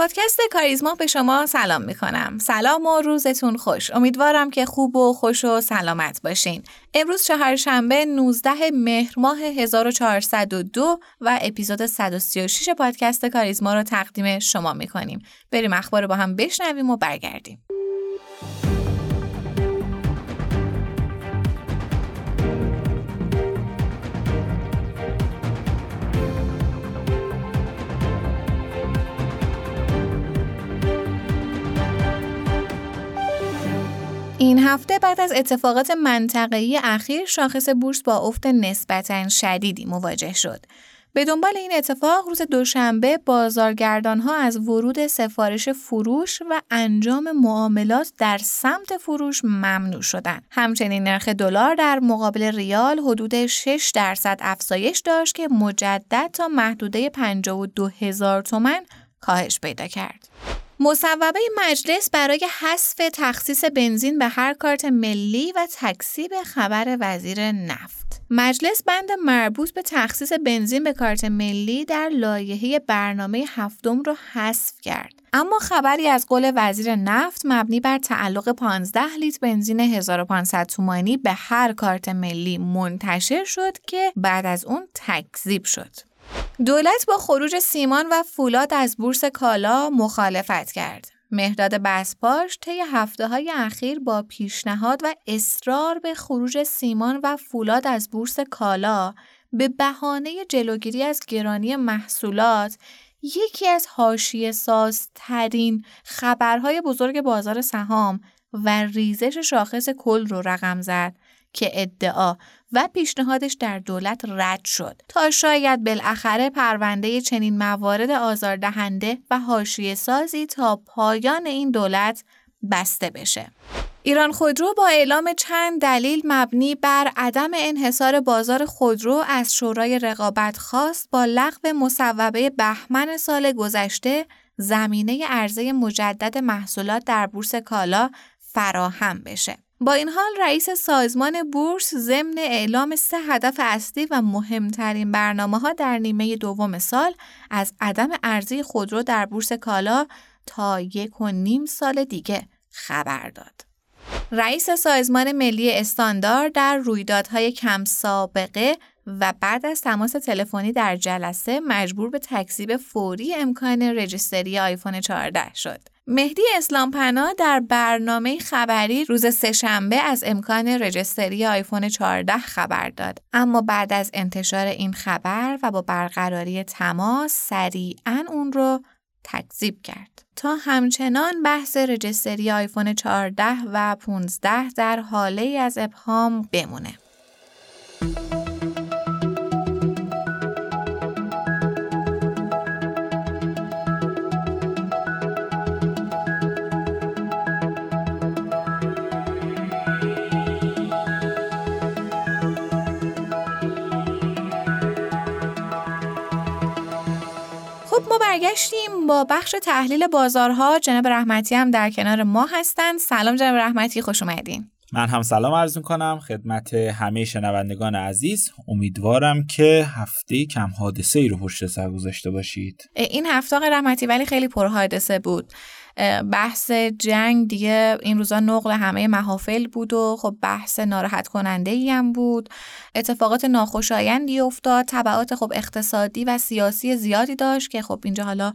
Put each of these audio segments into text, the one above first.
پادکست کاریزما به شما سلام می کنم. سلام و روزتون خوش. امیدوارم که خوب و خوش و سلامت باشین. امروز چهارشنبه 19 مهر ماه 1402 و اپیزود 136 پادکست کاریزما رو تقدیم شما می کنیم. بریم اخبار با هم بشنویم و برگردیم. این هفته بعد از اتفاقات منطقه‌ای اخیر شاخص بورس با افت نسبتا شدیدی مواجه شد. به دنبال این اتفاق روز دوشنبه بازارگردان ها از ورود سفارش فروش و انجام معاملات در سمت فروش ممنوع شدند. همچنین نرخ دلار در مقابل ریال حدود 6 درصد افزایش داشت که مجدد تا محدوده 52 هزار تومن کاهش پیدا کرد. مصوبه مجلس برای حذف تخصیص بنزین به هر کارت ملی و تکسیب خبر وزیر نفت. مجلس بند مربوط به تخصیص بنزین به کارت ملی در لایحه برنامه هفتم را حذف کرد. اما خبری از قول وزیر نفت مبنی بر تعلق 15 لیتر بنزین 1500 تومانی به هر کارت ملی منتشر شد که بعد از اون تکذیب شد. دولت با خروج سیمان و فولاد از بورس کالا مخالفت کرد. مهداد بسپاش طی هفته های اخیر با پیشنهاد و اصرار به خروج سیمان و فولاد از بورس کالا به بهانه جلوگیری از گرانی محصولات یکی از حاشیه سازترین خبرهای بزرگ بازار سهام و ریزش شاخص کل رو رقم زد که ادعا و پیشنهادش در دولت رد شد تا شاید بالاخره پرونده چنین موارد آزاردهنده و حاشیه سازی تا پایان این دولت بسته بشه. ایران خودرو با اعلام چند دلیل مبنی بر عدم انحصار بازار خودرو از شورای رقابت خواست با لغو مصوبه بهمن سال گذشته زمینه عرضه مجدد محصولات در بورس کالا فراهم بشه. با این حال رئیس سازمان بورس ضمن اعلام سه هدف اصلی و مهمترین برنامه ها در نیمه دوم سال از عدم ارزی خودرو در بورس کالا تا یک و نیم سال دیگه خبر داد. رئیس سازمان ملی استاندار در رویدادهای کم سابقه و بعد از تماس تلفنی در جلسه مجبور به تکذیب فوری امکان رجیستری آیفون 14 شد. مهدی اسلام پناه در برنامه خبری روز سهشنبه از امکان رجستری آیفون 14 خبر داد. اما بعد از انتشار این خبر و با برقراری تماس سریعا اون رو تکذیب کرد. تا همچنان بحث رجستری آیفون 14 و 15 در حاله از ابهام بمونه. برگشتیم با بخش تحلیل بازارها. جناب رحمتی هم در کنار ما هستند. سلام جناب رحمتی خوش اومدین. من هم سلام عرض کنم خدمت همه شنوندگان عزیز. امیدوارم که هفته کم حادثه ای رو پشت سر گذاشته باشید. این هفته رحمتی ولی خیلی پر حادثه بود. بحث جنگ دیگه این روزا نقل همه محافل بود و خب بحث ناراحت کننده ای هم بود. اتفاقات ناخوشایندی افتاد. تبعات خب اقتصادی و سیاسی زیادی داشت که خب اینجا حالا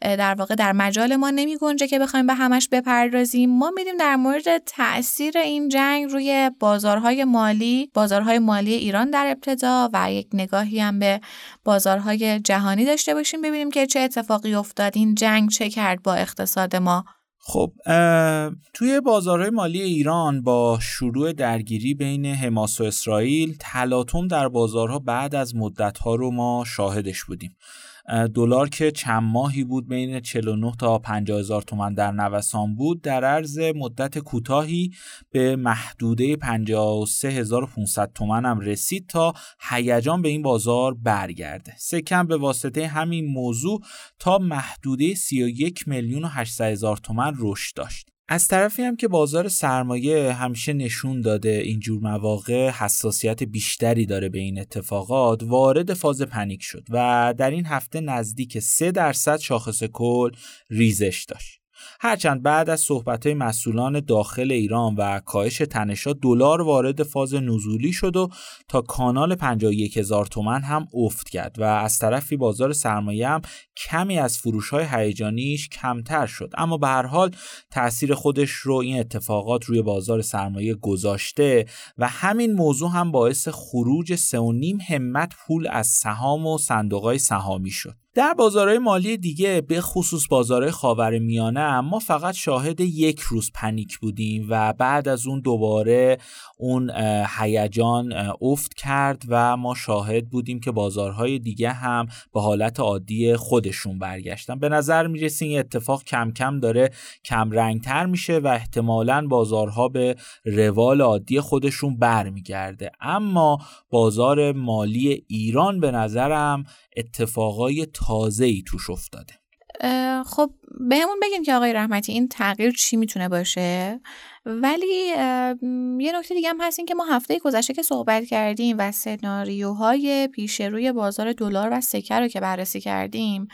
در واقع در مجال ما نمی گنجه که بخوایم به همش بپردازیم. ما میریم در مورد تاثیر این جنگ روی بازارهای مالی. بازارهای مالی ایران در ابتدا و یک نگاهی هم به بازارهای جهانی داشته باشیم ببینیم که چه اتفاقی افتاد. این جنگ چه کرد با اقتصاد ما خب توی بازارهای مالی ایران با شروع درگیری بین حماس و اسرائیل تلاطم در بازارها بعد از مدتها رو ما شاهدش بودیم. دلار که چند ماهی بود بین 49 تا 50 هزار تومن در نوسان بود در عرض مدت کوتاهی به محدوده 53500 تومن هم رسید تا هیجان به این بازار برگرده. سکم به واسطه همین موضوع تا محدوده 31 میلیون و 800 هزار تومن رشد داشت. از طرفی هم که بازار سرمایه همیشه نشون داده اینجور مواقع حساسیت بیشتری داره به این اتفاقات وارد فاز پنیک شد و در این هفته نزدیک 3 درصد شاخص کل ریزش داشت. هرچند بعد از صحبت مسئولان داخل ایران و کاهش تنشا دلار وارد فاز نزولی شد و تا کانال 51 هزار تومن هم افت کرد و از طرفی بازار سرمایه هم کمی از فروش های هیجانیش کمتر شد. اما به هر حال تاثیر خودش رو این اتفاقات روی بازار سرمایه گذاشته و همین موضوع هم باعث خروج 3.5 همت پول از سهام و صندوق سهامی شد. در بازارهای مالی دیگه به خصوص بازارهای خاور میانه ما فقط شاهد یک روز پنیک بودیم و بعد از اون دوباره اون هیجان افت کرد و ما شاهد بودیم که بازارهای دیگه هم به حالت عادی خودشون برگشتن. به نظر می‌رسه این اتفاق کم کم داره کم رنگتر میشه و احتمالا بازارها به روال عادی خودشون برمیگرده. اما بازار مالی ایران به نظرم اتفاقای تازه ای توش افتاده. خب بهمون بگیم که آقای رحمتی این تغییر چی می‌تونه باشه؟ ولی یه نکته دیگه هم هست این که ما هفته گذشته که صحبت کردیم و سناریوهای پیش روی بازار دلار و سکه رو که بررسی کردیم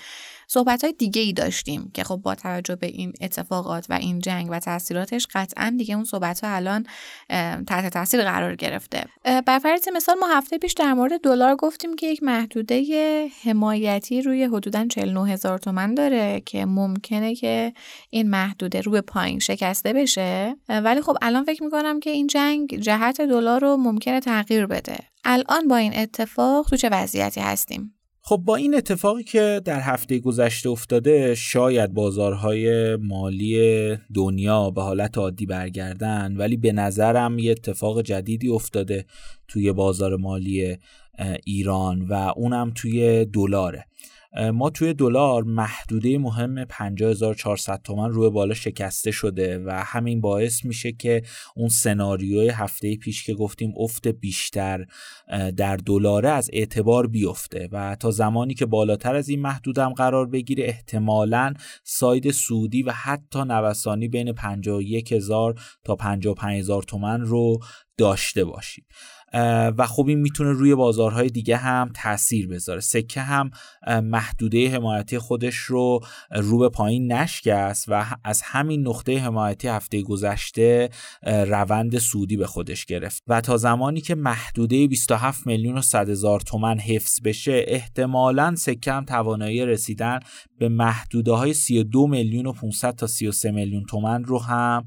صحبت های دیگه ای داشتیم که خب با توجه به این اتفاقات و این جنگ و تاثیراتش قطعا دیگه اون صحبت ها الان تحت تاثیر قرار گرفته. بر مثال ما هفته پیش در مورد دلار گفتیم که یک محدوده حمایتی روی حدودا 49 هزار تومن داره که ممکنه که این محدوده رو به پایین شکسته بشه. ولی خب الان فکر می‌کنم که این جنگ جهت دلار رو ممکنه تغییر بده. الان با این اتفاق تو چه وضعیتی هستیم؟ خب با این اتفاقی که در هفته گذشته افتاده شاید بازارهای مالی دنیا به حالت عادی برگردن ولی به نظرم یه اتفاق جدیدی افتاده توی بازار مالی ایران و اونم توی دلاره. ما توی دلار محدوده مهم 50400 تومن روی بالا شکسته شده و همین باعث میشه که اون سناریوی هفته پیش که گفتیم افت بیشتر در دلاره از اعتبار بیفته و تا زمانی که بالاتر از این محدودم قرار بگیره احتمالا ساید سودی و حتی نوسانی بین 51000 تا 55000 تومن رو داشته باشیم و خب این می‌تونه روی بازارهای دیگه هم تاثیر بذاره. سکه هم محدوده حمایتی خودش رو رو به پایین نشکست و از همین نقطه حمایتی هفته گذشته روند سودی به خودش گرفت. و تا زمانی که محدوده 27 میلیون و 100 هزار تومن حفظ بشه احتمالا سکه هم توانایی رسیدن به محدوده های 32 میلیون و 500 تا 33 میلیون تومن رو هم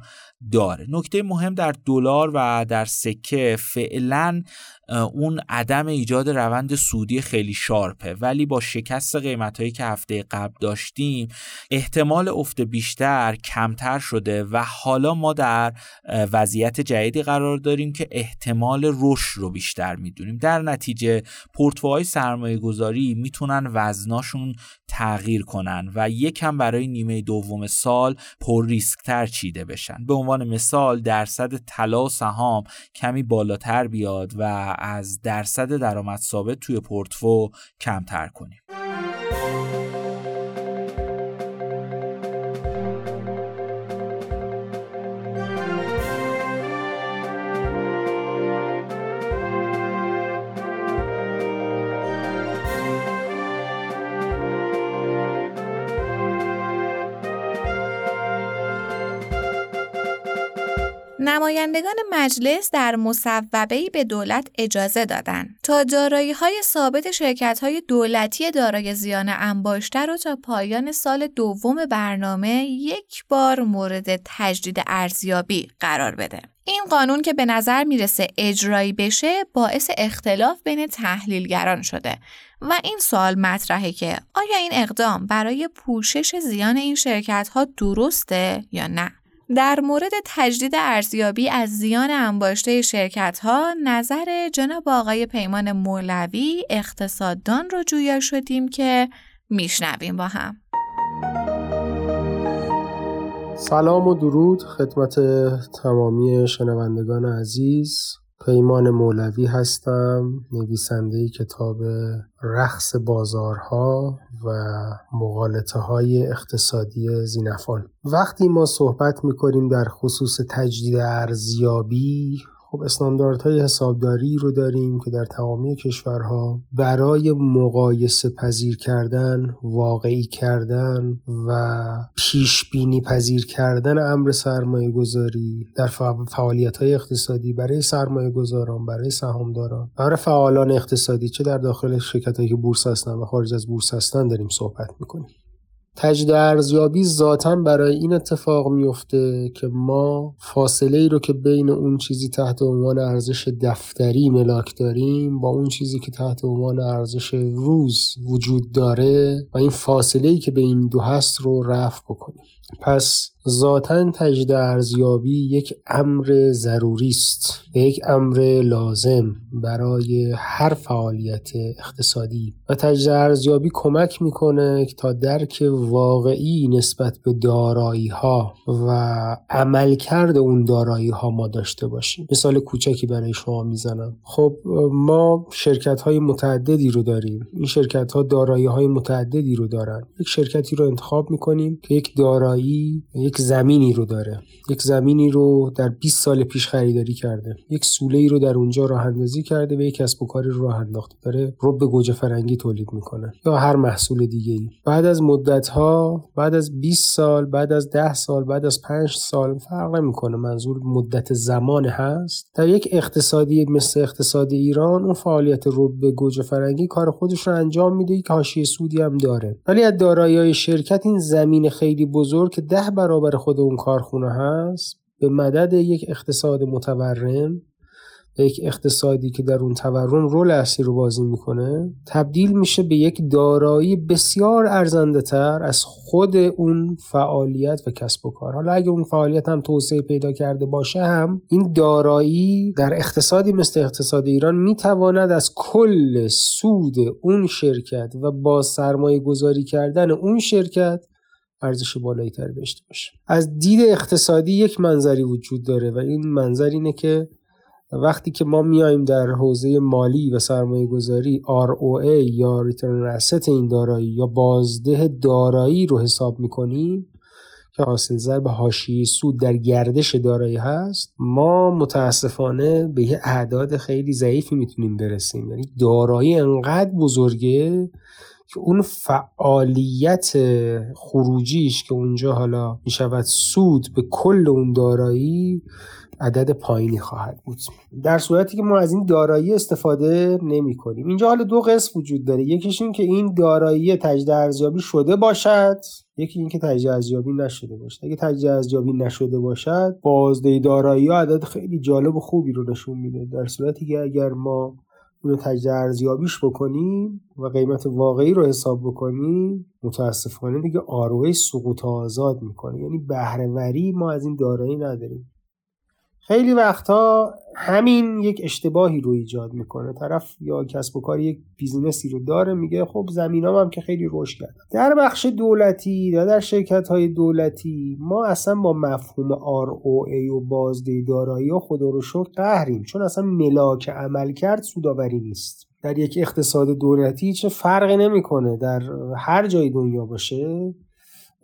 داره. نکته مهم در دلار و در سکه فعلا اون عدم ایجاد روند سودی خیلی شارپه. ولی با شکست قیمت هایی که هفته قبل داشتیم احتمال افت بیشتر کمتر شده و حالا ما در وضعیت جدیدی قرار داریم که احتمال رشد رو بیشتر می‌دونیم. در نتیجه پورتفوهای سرمایه گذاری می‌تونن وزناشون تغییر کنن و یکم برای نیمه دوم سال پر ریسکتر چیده بشن. به عنوان مثال درصد طلا و سهام کمی بالاتر بیاد و از درصد درآمد ثابت توی پورتفو کمتر کنیم. نمایندگان مجلس در مصوبه‌ای به دولت اجازه دادند تا دارایی های ثابت شرکت های دولتی دارای زیان انباشته را تا پایان سال دوم برنامه یک بار مورد تجدید ارزیابی قرار بده. این قانون که به نظر می‌رسه اجرایی بشه باعث اختلاف بین تحلیلگران شده و این سوال مطرحه که آیا این اقدام برای پوشش زیان این شرکت ها درسته یا نه؟ در مورد تجدید ارزیابی از زیان انباشته شرکت ها نظر جناب آقای پیمان مولوی اقتصاددان رو جویا شدیم که میشنویم با هم. سلام و درود خدمت تمامی شنوندگان عزیز. پیمان مولوی هستم نویسنده کتاب رقص بازارها و مغالطه های اقتصادی زینفان. وقتی ما صحبت می‌کنیم در خصوص تجدید ارزیابی خب استانداردهای حسابداری رو داریم که در تمامی کشورها برای مقایسه پذیر کردن واقعی کردن و پیش بینی پذیر کردن امر سرمایه گذاری در فعالیت های اقتصادی برای سرمایه گذاران برای سهامداران. برای فعالان اقتصادی چه در داخل شرکت که بورس هستن و خارج از بورس هستن داریم صحبت می‌کنیم. تجد ارزیابی ذاتا برای این اتفاق میفته که ما فاصله ای رو که بین اون چیزی تحت عنوان ارزش دفتری ملاک داریم با اون چیزی که تحت عنوان ارزش روز وجود داره و این فاصله ای که بین دو هست رو رفع بکنیم. پس ذاتا تجد ارزیابی یک امر ضروری است و یک امر لازم برای هر فعالیت اقتصادی. و تجد ارزیابی کمک می‌کنه تا درک واقعی نسبت به دارایی ها و عملکرد اون دارایی ها ما داشته باشیم. مثال کوچکی برای شما می‌زنم. خب ما شرکت های متعددی رو داریم. این شرکت ها دارایی های متعددی رو دارن. یک شرکتی رو انتخاب می‌کنیم که یک دارایی یک یک زمینی رو داره. یک زمینی رو در 20 سال پیش خریداری کرده. یک سوله ای رو در اونجا راه اندازی کرده و یک کسب و کاری رو راه انداخته. داره رب گوجه فرنگی تولید می‌کنه یا هر محصول دیگه ای بعد از مدت ها بعد از 20 سال بعد از 10 سال بعد از 5 سال فرق نمی‌کنه. منظور مدت زمان هست. در یک اقتصادی مثل اقتصاد ایران اون فعالیت رب گوجه فرنگی کار خودش رو انجام میده. که حاشیه سودی هم داره. ولی از دارایی شرکت این زمین خیلی بزرگ که ده برابر برابر خود اون کارخونه هست به مدد یک اقتصاد متورم یک اقتصادی که در اون تورم رول اصلی رو بازی می‌کنه تبدیل میشه به یک دارایی بسیار ارزنده تر از خود اون فعالیت و کسب و کار. حالا اگه اون فعالیت هم توسعه پیدا کرده باشه هم این دارایی در اقتصادی مثل اقتصاد ایران می‌تواند از کل سود اون شرکت و با سرمایه گذاری کردن اون شرکت ارزش بالایی تر داشته باشه. از دید اقتصادی یک منظری وجود داره و این منظر اینه که وقتی که ما میایم در حوزه مالی و سرمایه گذاری ROA یا ریترن asset این دارایی یا بازده دارایی رو حساب می‌کنیم که حاصل ضرب حاشیه سود در گردش دارایی هست ما متاسفانه به یه اعداد خیلی ضعیفی می‌تونیم برسیم. یعنی دارایی انقدر بزرگه اون فعالیت خروجیش که اونجا حالا می شود سود به کل اون دارایی عدد پایینی خواهد بود. در صورتی که ما از این دارایی استفاده نمی کنیم اینجا حالا دو قسم وجود داره. یکیش این که این دارایی تجدید ارزیابی شده باشد یکی اینکه تجدید ارزیابی نشده باشد. اگه تجدید ارزیابی نشده باشد بازده دارایی عدد خیلی جالب و خوبی رو نشون میده. در صورتی که اگر ما اونو تجزیه ارزیابیش بکنیم و قیمت واقعی رو حساب بکنیم متاسفانه دیگه آروه سقوط آزاد می‌کنه. یعنی بهرهوری ما از این دارایی نداریم. خیلی وقتها همین یک اشتباهی رو ایجاد می‌کنه. طرف یا کسب و کار یک بیزینسی رو داره میگه خب زمینام هم که خیلی رشد کرد در بخش دولتی یا در شرکت های دولتی ما اصلا با مفهوم ROA و بازده دارایی و خدا رو شکر قهریم. چون اصلا ملاک عمل کرد سوداوری نیست. در یک اقتصاد دولتی چه فرقی نمی‌کنه؟ در هر جای دنیا باشه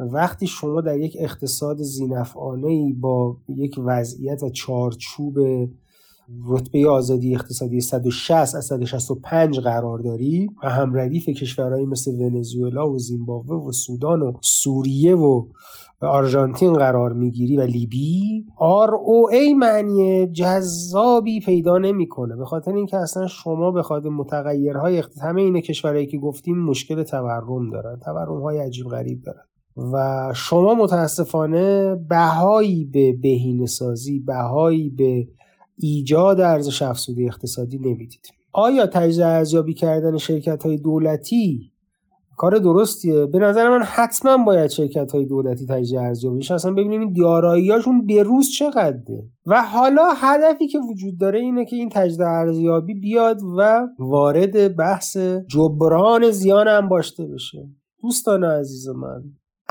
وقتی شما در یک اقتصاد زینفعانه با یک وضعیت چارچوب رتبه آزادی اقتصادی 160 از 165 قرار داری و هم ردیف کشورهایی مثل ونزوئلا و زیمبابوه و سودان و سوریه و آرژانتین قرار می‌گیری و لیبی ای معنی جذابی پیدا نمی‌کنه. به خاطر اینکه اصلا شما به خاطر متغیرهای همه این کشورهایی که گفتیم مشکل تورم دارن. تورم های عجیب غریب دارن. و شما متاسفانه بهایی به بهینه سازی بهایی به ایجاد ارزش افزوده اقتصادی نمی‌دید. آیا تجزیه ارزیابی کردن شرکت های دولتی کار درستیه؟ به نظر من حتما باید شرکت های دولتی تجزیه ارزیابی بشه. اصلا ببینیم این داراییاشون به روز چقدره. و حالا هدفی که وجود داره اینه که این تجزیه ارزیابی بیاد و وارد بحث جبران زیان هم باشته بشه. دوستان عزیز من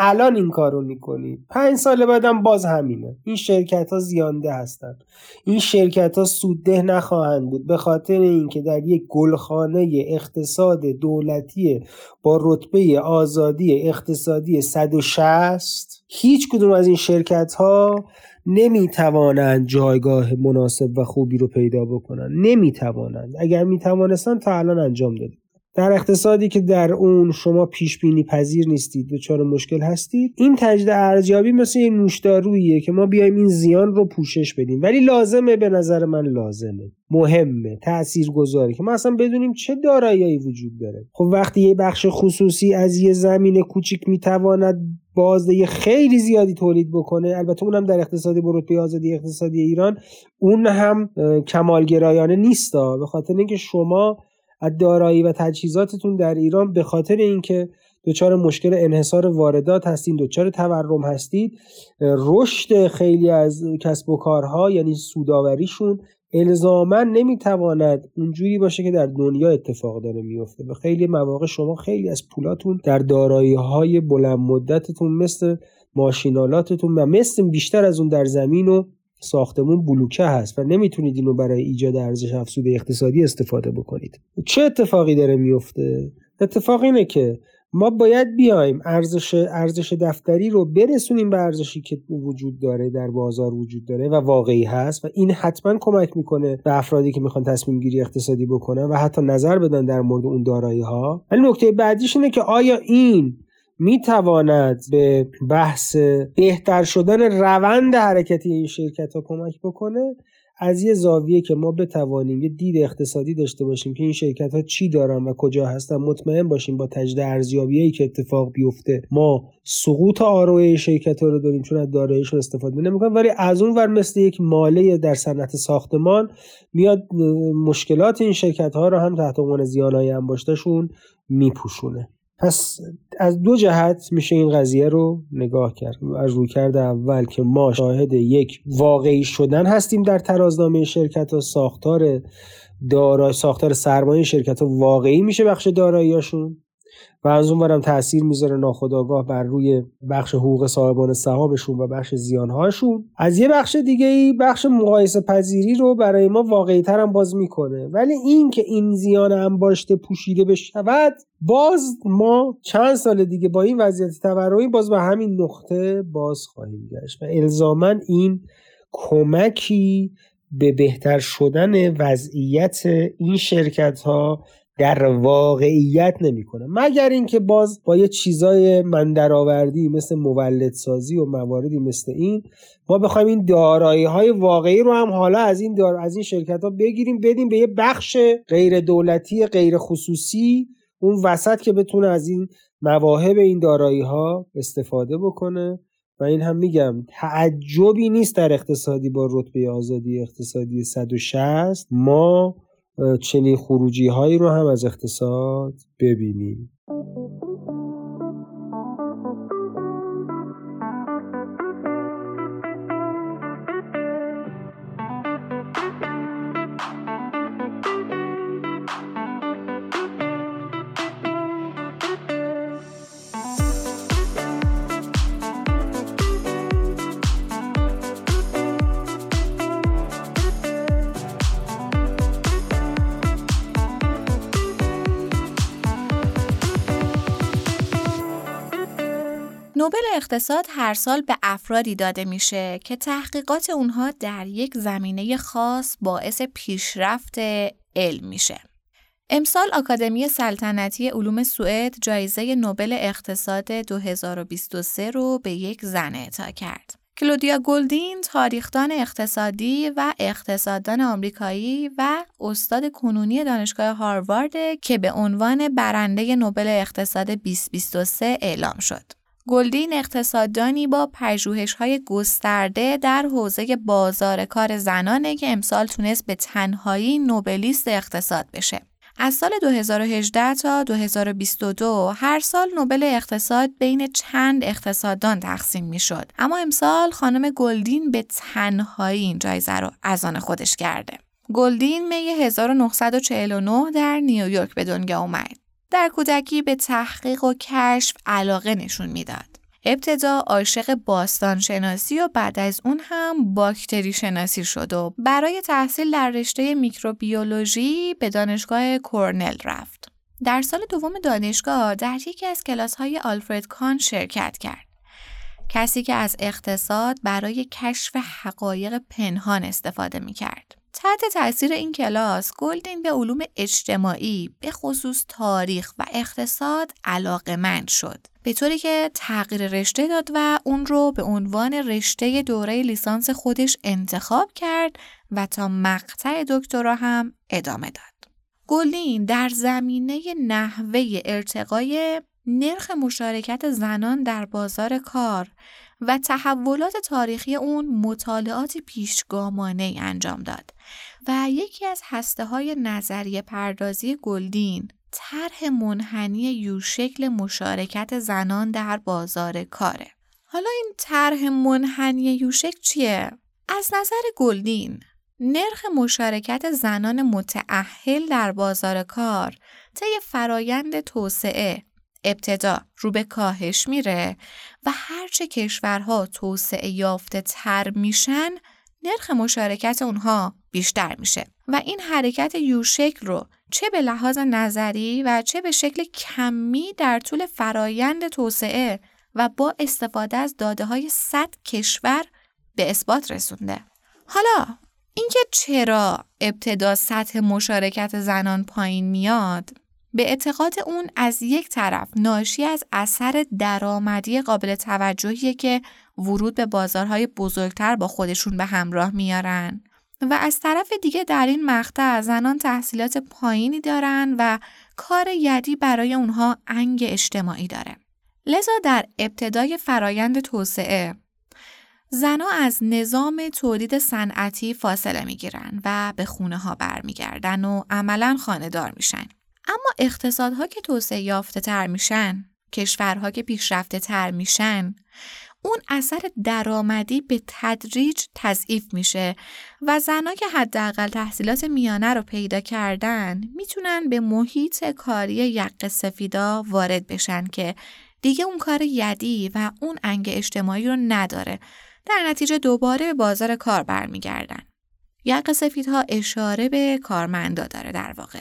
الان این کارو می‌کنید پنج سال بعدم باز همینه. این شرکت ها زیانده هستن. این شرکت ها سودده نخواهند بود. به خاطر اینکه در یک گلخانه اقتصاد دولتی با رتبه آزادی اقتصادی 160 هیچ کدوم از این شرکت ها نمی‌توانند جایگاه مناسب و خوبی رو پیدا بکنن. نمی‌توانند. اگر می‌توانستن تا الان انجام دادید در اقتصادی که در اون شما پیش بینی پذیر نیستید دچار مشکل هستید این تجد ارزیابی مثل این نوشداروییه که ما بیایم این زیان رو پوشش بدیم. ولی لازمه به نظر من لازمه. مهمه تأثیر گذاره که ما اصلا بدونیم چه داراییایی وجود داره. خب وقتی یه بخش خصوصی از یه زمین کوچیک می‌تواند بازده خیلی زیادی تولید بکنه البته اونم در اقتصادی برتبه آزادی اقتصادی ایران اون هم کمالگرایانه نیستا. به خاطر اینکه شما از دارایی و تجهیزاتتون در ایران به خاطر اینکه دچار مشکل انحصار واردات هستید دچار تورم هستید رشد خیلی از کسب و کارها یعنی سوداوریشون الزاما نمی‌تواند اونجوری باشه که در دنیا اتفاق داره میفته به خیلی مواقع شما خیلی از پولاتون در دارایی های بلند مدتتون مثل ماشینالاتتون و مثل بیشتر از اون در زمین و ساختمون بلوکه هست و نمی‌تونید اینو برای ایجاد ارزش افزوده اقتصادی استفاده بکنید. چه اتفاقی داره میفته؟ اتفاق اینه که ما باید بیایم ارزش ارزش دفتری رو برسونیم به ارزشی که وجود داره در بازار وجود داره و واقعی هست و این حتما کمک می‌کنه به افرادی که می‌خوان تصمیم گیری اقتصادی بکنن و حتی نظر بدن در مورد اون دارایی ها ولی نکته بعدیش اینه که آیا این می‌تواند به بحث بهتر شدن روند حرکتی این شرکت ها کمک بکنه از یه زاویه که ما بتوانیم یه دید اقتصادی داشته باشیم که این شرکت ها چی دارن و کجا هستن مطمئن باشیم با تجد ارزیابی که اتفاق بیفته ما سقوط آروی شرکت ها رو داریم چون از داراییشون استفاده نمی‌کنن ولی از اون ور مثل یک ماله در صنعت ساختمان میاد مشکلات این شرکت ها رو هم تحت عنوان زیانهای انباشتهشون میپوشونه. پس از دو جهت میشه این قضیه رو نگاه کرد. از رویکرد اول که ما شاهد یک واقعی شدن هستیم در ترازنامه شرکت و ساختار دارای ساختار سرمایه شرکت ها واقعی میشه بخش داراییاشون و از اونورم تاثیر می‌ذاره ناخودآگاه بر روی بخش حقوق صاحبان سهامشون و بخش زیانهاشون. از یه بخش دیگه ای بخش مقایسه پذیری رو برای ما واقعی تر هم باز می‌کنه. ولی این که این زیان انباشته پوشیده بشود باز ما چند سال دیگه با این وضعیت تورمی باز به همین نقطه باز خواهیم گشت و الزاما این کمکی به بهتر شدن وضعیت این شرکت ها در واقعیت نمی‌کنه. مگر اینکه باز با یه چیزای من درآوردی مثل مولدسازی و مواردی مثل این ما بخوایم این دارایی های واقعی رو هم حالا از این دار... از این شرکت ها بگیریم بدیم به یه بخش غیر دولتی غیر خصوصی اون وسط که بتونه از این مواهب این دارایی ها استفاده بکنه. و این هم میگم تعجبی نیست در اقتصادی با رتبه آزادی اقتصادی 160 ما چنین خروجی هایی رو هم از اقتصاد ببینیم. اقتصاد هر سال به افرادی داده میشه که تحقیقات اونها در یک زمینه خاص باعث پیشرفت علم میشه. امسال آکادمی سلطنتی علوم سوئد جایزه نوبل اقتصاد 2023 رو به یک زن اعطا کرد. کلودیا گلدین تاریخدان اقتصادی و اقتصاددان آمریکایی و استاد کنونی دانشگاه هاروارد که به عنوان برنده نوبل اقتصاد 2023 اعلام شد. گلدین اقتصاددانی با های گسترده در حوزه بازار کار زنانه که امسال تونست به تنهایی نوبلیست اقتصاد بشه. از سال 2018 تا 2022 هر سال نوبل اقتصاد بین چند اقتصاددان تقسیم می شد. اما امسال خانم گلدین به تنهایی این جایزه رو از آن خودش کرده. گلدین می 1949 در نیویورک به دنیا اومد. در کودکی به تحقیق و کشف علاقه نشون می‌داد. ابتدا عاشق باستان شناسی و بعد از اون هم باکتری شناسی شد و برای تحصیل در رشته میکروبیولوژی به دانشگاه کورنل رفت. در سال دوم دانشگاه در یکی از کلاس های آلفرد کان شرکت کرد. کسی که از اقتصاد برای کشف حقایق پنهان استفاده می کرد. تحت تاثیر این کلاس گلدین به علوم اجتماعی به خصوص تاریخ و اقتصاد علاقمند شد به طوری که تغییر رشته داد و اون رو به عنوان رشته دوره لیسانس خودش انتخاب کرد و تا مقطع دکترا هم ادامه داد. گلدین در زمینه نحوه ارتقای نرخ مشارکت زنان در بازار کار و تحولات تاریخی اون مطالعاتی پیشگامانه انجام داد و یکی از هسته های نظریه پردازی گلدین طرح منحنی یوشکل مشارکت زنان در بازار کاره. حالا این طرح منحنی یوشکل چیه؟ از نظر گلدین نرخ مشارکت زنان متعهل در بازار کار طی فرایند توسعه ابتدا رو به کاهش میره و هرچه کشورها توسعه یافته تر میشن نرخ مشارکت اونها بیشتر میشه و این حرکت یوشکل رو چه به لحاظ نظری و چه به شکل کمی در طول فرایند توسعه و با استفاده از داده های 100 کشور به اثبات رسونده. حالا اینکه چرا ابتدا سطح مشارکت زنان پایین میاد به اعتقاد اون از یک طرف ناشی از اثر درآمدی قابل توجهیه که ورود به بازارهای بزرگتر با خودشون به همراه میارن و از طرف دیگه در این مقطع زنان تحصیلات پایینی دارن و کار یدی برای اونها انگ اجتماعی داره. لذا در ابتدای فرایند توسعه زنها از نظام تولید صنعتی فاصله می‌گیرن و به خونه ها برمیگردن و عملا خانهدار میشن. اما اقتصادها که توسعه یافته تر میشن، کشورها که پیشرفته تر میشن، اون اثر درآمدی به تدریج تضعیف میشه و زنها که حداقل تحصیلات میانه رو پیدا کردن می‌تونن به محیط کاری یق سفیدا وارد بشن که دیگه اون کار یدی و اون انگ اجتماعی رو نداره. در نتیجه دوباره به بازار کار برمیگردن. یق سفیدها اشاره به کارمندا داره در واقع.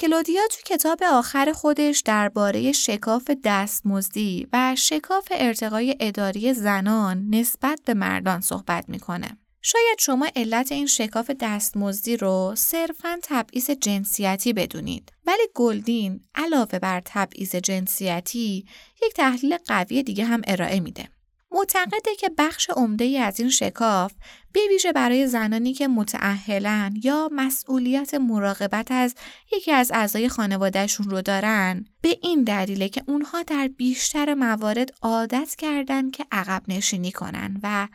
کلودیا تو کتاب آخر خودش درباره شکاف دستمزدی و شکاف ارتقای اداری زنان نسبت به مردان صحبت می‌کنه. شاید شما علت این شکاف دستمزدی رو صرفا تبعیض جنسیتی بدونید ولی گلدین علاوه بر تبعیض جنسیتی یک تحلیل قوی دیگه هم ارائه میده معتقده که بخش عمده از این شکاف به ویژه برای زنانی که متعهلن یا مسئولیت مراقبت از یکی از اعضای خانوادهشون رو دارن به این دلیله که اونها در بیشتر موارد عادت کردن که عقب نشینی کنن و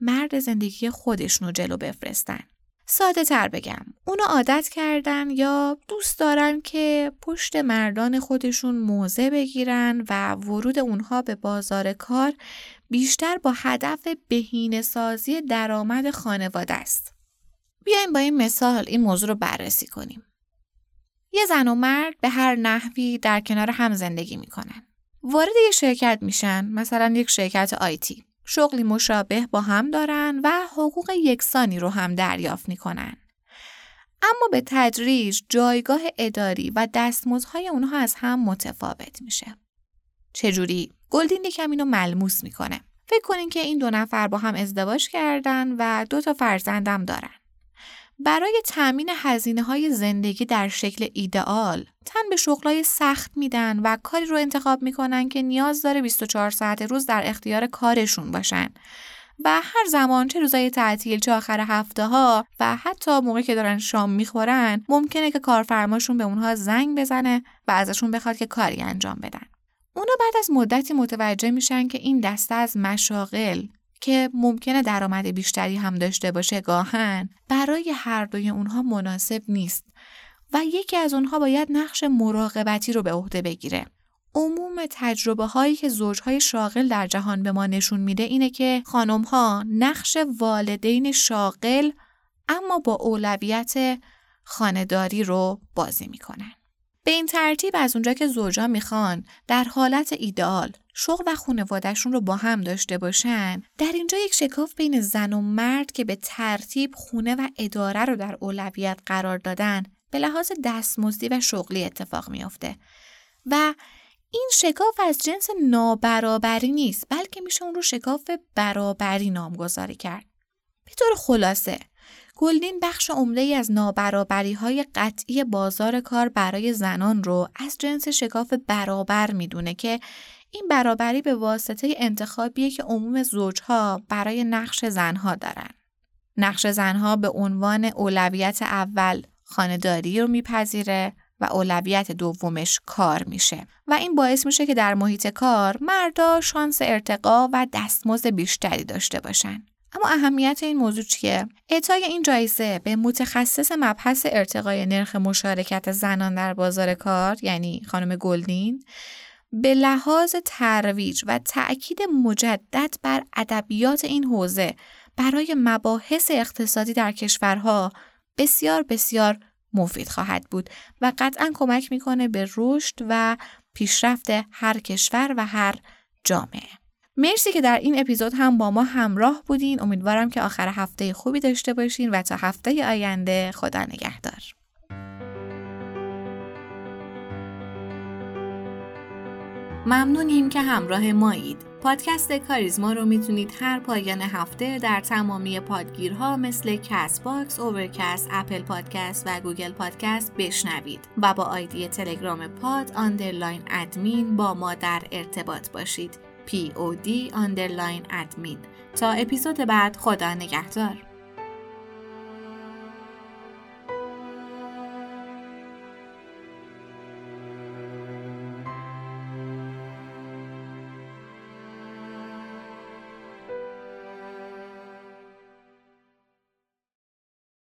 مرد زندگی خودشون رو جلو بفرستن. ساده تر بگم اونو عادت کردن یا دوست دارن که پشت مردان خودشون موضع بگیرن و ورود اونها به بازار کار بیشتر با هدف بهینه سازی درآمد خانواده است. بیایم با این مثال این موضوع رو بررسی کنیم. یه زن و مرد به هر نحوی در کنار هم زندگی می‌کنن. وارد یه شرکت میشن مثلا یک شرکت آیتی. شغلی مشابه با هم دارن و حقوق یکسانی رو هم دریافت می‌کنن. اما به تدریج جایگاه اداری و دستمزدهای اونها از هم متفاوت میشه. چجوری؟ گلدین یکم اینو ملموس می‌کنه. فکر کنین که این دو نفر با هم ازدواج کردن و دو تا فرزندم دارن. برای تأمین هزینه های زندگی در شکل ایدئال تن به شغلای سخت میدن و کاری رو انتخاب می‌کنن که نیاز داره 24 ساعت روز در اختیار کارشون باشن و هر زمان چه روزای تعطیل چه آخر هفته ها و حتی موقعی که دارن شام می‌خورن ممکنه که کارفرماشون به اونها زنگ بزنه و ازشون بخواد که کاری انجام بدن اونا بعد از مدتی متوجه میشن که این دسته از مشاغل که ممکنه درآمد بیشتری هم داشته باشه گاهن برای هر دوی اونها مناسب نیست و یکی از اونها باید نقش مراقبتی رو به عهده بگیره. عموم تجربه هایی که زوجهای شاغل در جهان به ما نشون میده اینه که خانم ها نقش والدین شاغل اما با اولویت خانداری رو بازی می‌کنن. به این ترتیب از اونجا که زوجا می‌خوان در حالت ایدئال شغل و خانوادهشون رو با هم داشته باشن در اینجا یک شکاف بین زن و مرد که به ترتیب خونه و اداره رو در اولویت قرار دادن به لحاظ دستمزدی و شغلی اتفاق میافته. و این شکاف از جنس نابرابری نیست بلکه میشه اون رو شکاف برابری نامگذاری کرد. به طور خلاصه گلدین بخش عمده ای از نابرابری های قطعی بازار کار برای زنان رو از جنس شکاف برابر می‌دونه که این برابری به واسطه انتخابیه که عموم زوجها برای نقش زنها دارن. نقش زنها به عنوان اولویت اول خانداری رو میپذیره و اولویت دومش کار میشه و این باعث میشه که در محیط کار مردا شانس ارتقا و دستمزد بیشتری داشته باشن. اما اهمیت این موضوع چیه؟ اعطای این جایزه به متخصص مبحث ارتقای نرخ مشارکت زنان در بازار کار یعنی خانم گلدین به لحاظ ترویج و تأکید مجدد بر ادبیات این حوزه برای مباحث اقتصادی در کشورها بسیار بسیار مفید خواهد بود و قطعا کمک می‌کنه به رشد و پیشرفت هر کشور و هر جامعه. مرسی که در این اپیزود هم با ما همراه بودین. امیدوارم که آخر هفته خوبی داشته باشین و تا هفته آینده خدا نگهدار. ممنونیم که همراه مایید. پادکست کاریزما رو می‌تونید هر پایان هفته در تمامی پادگیرها مثل Castbox، Overcast، Apple Podcast و Google Podcast بشنوید و با آیدی تلگرام pod underline admin با ما در ارتباط باشید. POD underline admin تا اپیزود بعد خدا نگهدار.